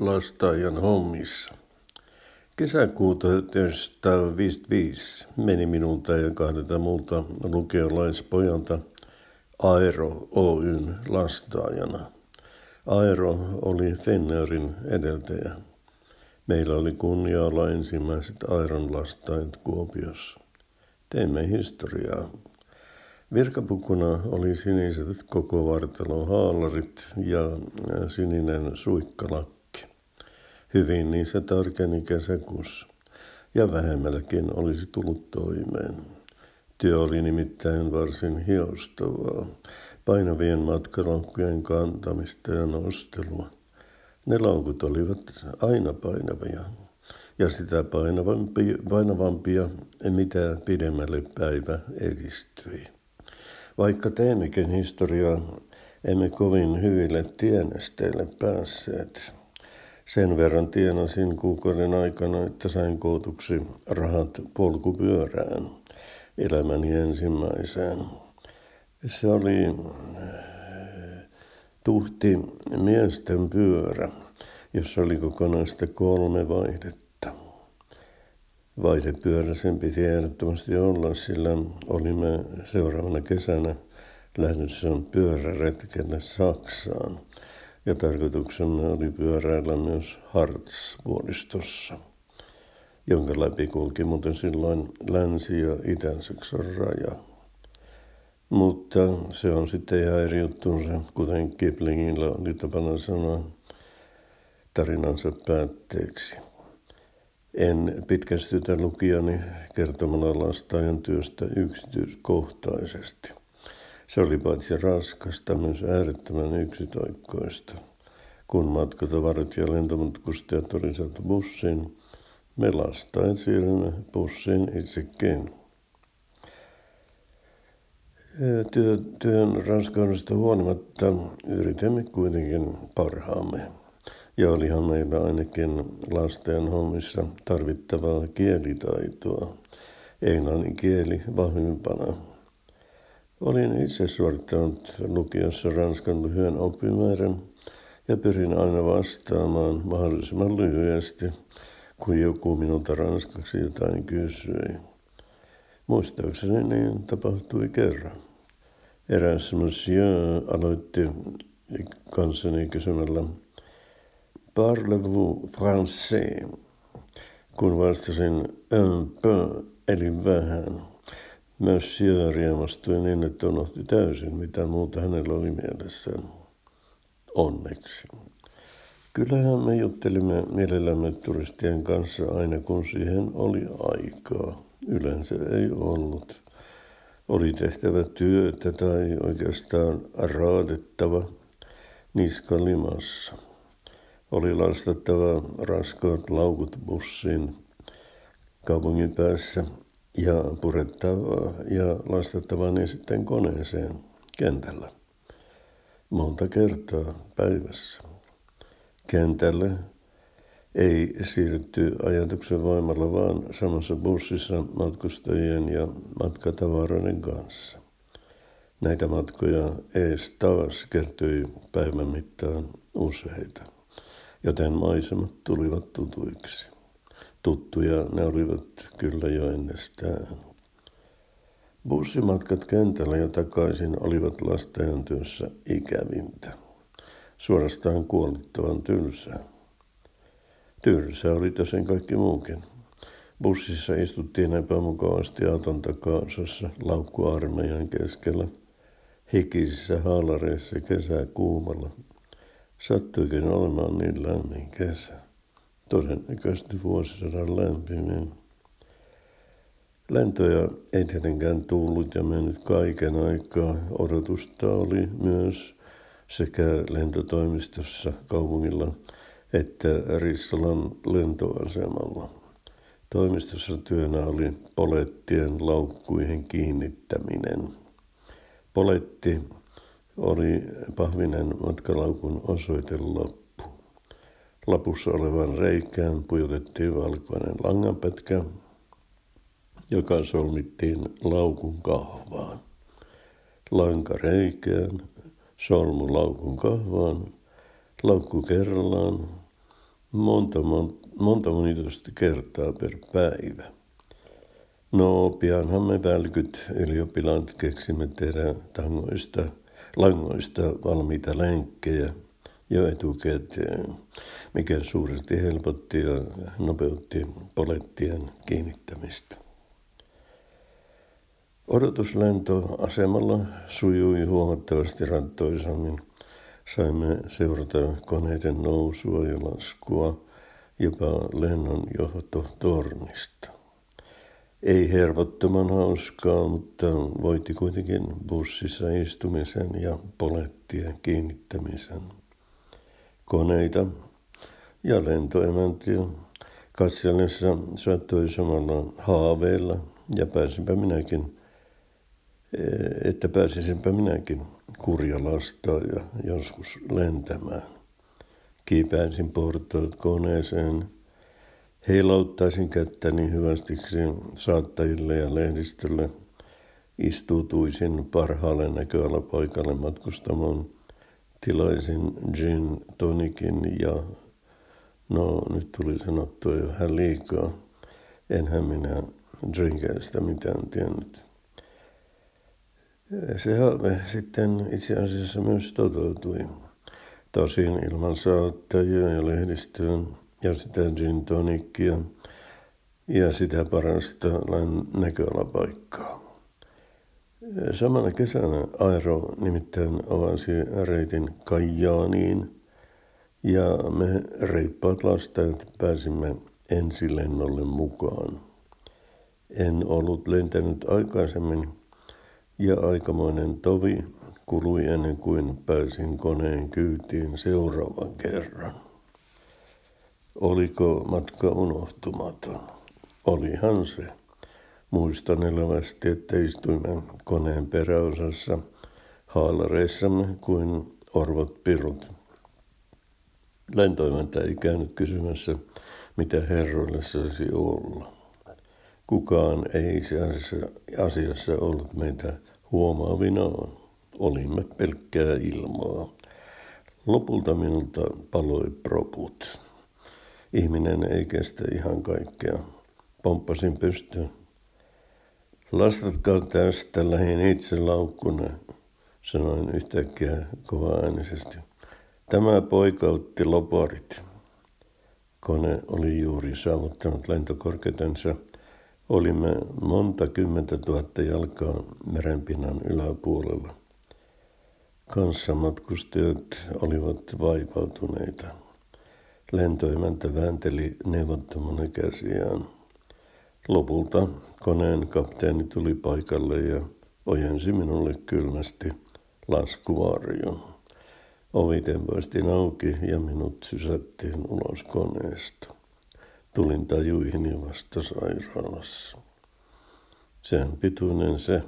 lastaajan hommissa. Kesäkuuta 1955 meni minulta ja kahdelta muulta lukiolaispojalta Aero Oyn lastaajana. Aero oli Fennörin edeltäjä. Meillä oli kunnia olla ensimmäiset Aeron lastaajat Kuopiossa. Teimme historiaa. Virkapukuna oli siniset koko vartalo haalarit ja sininen suikkalakki. Hyvin niissä tarkeni kesäkuussa ja vähemmälläkin olisi tullut toimeen. Työ oli nimittäin varsin hiostavaa, painavien matkalaukkujen kantamista ja nostelua. Ne laukut olivat aina painavia ja sitä painavampia, painavampia mitä pidemmälle päivä edistyi. Vaikka teemmekin historiaa, emme kovin hyville tienesteille päässeet. Sen verran tienasin kuukauden aikana, että sain kootuksi rahat polkupyörään elämäni ensimmäiseen. Se oli tuhti miesten pyörä, jossa oli kokonaista kolme vaihdetta. Vaihdepyörä sen piti ehdottomasti olla, sillä olimme seuraavana kesänä lähdössä pyöräretkelle Saksaan. Ja tarkoituksena oli pyöräillä myös Harz-vuoristossa, jonka läpi kulki muuten silloin Länsi- ja Itä-Saksan raja. Mutta se on sitten ihan eri juttunsa, kuten Kiplingillä oli tapana sanoa tarinansa päätteeksi. En pitkästytä lukijani kertomalla lastaajan työstä yksityiskohtaisesti. Se oli paitsi raskasta, myös äärettömän yksitoikkoista. Kun matkatavarat ja lentomatkustajat oli saatu bussiin, me lastaen siirrymme bussiin itsekin. Työ, työn raskaudesta huolimatta yritimme kuitenkin parhaamme. Ja olihan meillä ainakin lasten hommissa tarvittavaa kielitaitoa, englannin kieli vahvimpana. Olin itse suorittanut lukiossa ranskan lyhyen oppimäärän ja pyrin aina vastaamaan mahdollisimman lyhyesti, kun joku minulta ranskaksi jotain kysyi. Muistaakseni niin tapahtui kerran. Eräs monsieur aloitti kanssani kysymällä, Parlez-vous français? Kun vastasin un peu, eli vähän. Monsieur riemastui niin, että unohti täysin, mitä muuta hänellä oli mielessään. Onneksi. Kyllähän me juttelimme mielellämme turistien kanssa aina, kun siihen oli aikaa. Yleensä ei ollut. Oli tehtävä työtä tai oikeastaan raadettava niska limassa. Oli lastattava raskaat laukut bussiin kaupungin päässä ja purettava ja lastattava ne sitten koneeseen kentällä. Monta kertaa päivässä. Kentälle ei siirrytty ajatuksen voimalla, vaan samassa bussissa matkustajien ja matkatavaroiden kanssa. Näitä matkoja ees taas kertyi päivän mittaan useita, joten maisemat tulivat tutuiksi. Tuttuja ne olivat kyllä jo ennestään. Bussimatkat kentällä ja takaisin olivat lastajan työssä ikävintä. Suorastaan kuolettavan tylsää. Tylsä oli tosin kaikki muukin. Bussissa istuttiin epämukavasti auton takaosassa laukkuarmeijan keskellä, hikisissä haalareissa kuumalla. Sattuikin olemaan niin lämmin kesä. Todennäköisesti vuosisadan lämpimin. Lentoja ei tietenkään tullut ja mennyt kaiken aikaa. Odotusta oli myös sekä lentotoimistossa kaupungilla että Rissalan lentoasemalla. Toimistossa työnä oli polettien laukkuihin kiinnittäminen. Poletti oli pahvinen matkalaukun osoitelappu. Lapussa olevan reikään pujotettiin valkoinen langanpätkä, joka solmittiin laukun kahvaan. Lanka reikään, solmu laukun kahvaan, laukku kerrallaan, monta, monta, monitoista kertaa per päivä. No, pianhan me välkyt ylioppilaat keksimme tehdä tangoista, langoista valmiita lenkkejä jo etukäteen, mikä suuresti helpotti ja nopeutti polettien kiinnittämistä. Odotuslento asemalla sujui huomattavasti rantoisammin. Saimme seurata koneiden nousua ja laskua jopa lennon johtotornista. Ei hervottoman hauskaa, mutta voitti kuitenkin bussissa istumisen ja polettien kiinnittämisen. Koneita ja lentoemäntiä katsellessa saattoi samalla haaveilla ja pääsinpä minäkin, että pääsisinpä minäkin kurjalasta ja joskus lentämään. Kiipäisin portaat koneeseen Heilauttaisin kättäni hyvästiksi saattajille ja lehdistölle. Istutuisin parhaalle näköalapaikalle matkustamaan. Tilaisin gin tonikin ja no nyt tuli sanottua jo hän liikaa. Enhän minä drinkeistä mitään tiennyt. Se haave sitten itse asiassa myös toteutui. Tosin ilman saattajia ja lehdistöön ja sitä gin tonikkia ja sitä parasta näköalapaikkaa. Samana kesänä Aero nimittäin avasi reitin Kajaaniin ja me reippaat lastajat pääsimme ensilennolle mukaan. En ollut lentänyt aikaisemmin ja aikamoinen tovi kului ennen kuin pääsin koneen kyytiin seuraavan kerran. Oliko matka unohtumaton? Olihan se. Muistan elävästi, että istuimme koneen peräosassa haalareissamme kuin orvot pirut. Lentoimäntä ei käynyt kysymässä, mitä herroille saisi olla. Kukaan ei itse asiassa ollut meitä huomaavinaan. Olimme pelkkää ilmaa. Lopulta minulta paloi proput. Ihminen ei kestä ihan kaikkea. Pomppasin pystyyn. Lastatkaa tästä lähin itse laukkuna, sanoin yhtäkkiä kova-äänisesti. Tämä poika otti loparit. Kone oli juuri saavuttanut lentokorkeutensa. Olimme monta kymmentä tuhatta jalkaa merenpinnan yläpuolella. Kanssamatkustajat olivat vaivautuneita. Lentoimäntä väänteli neuvottomana käsiään. Lopulta koneen kapteeni tuli paikalle ja ojensi minulle kylmästi laskuvarjon. Ovi tempoistiin auki ja minut sysättiin ulos koneesta. Tulin tajuihin jo vasta sairaalassa. Sen pituinen se,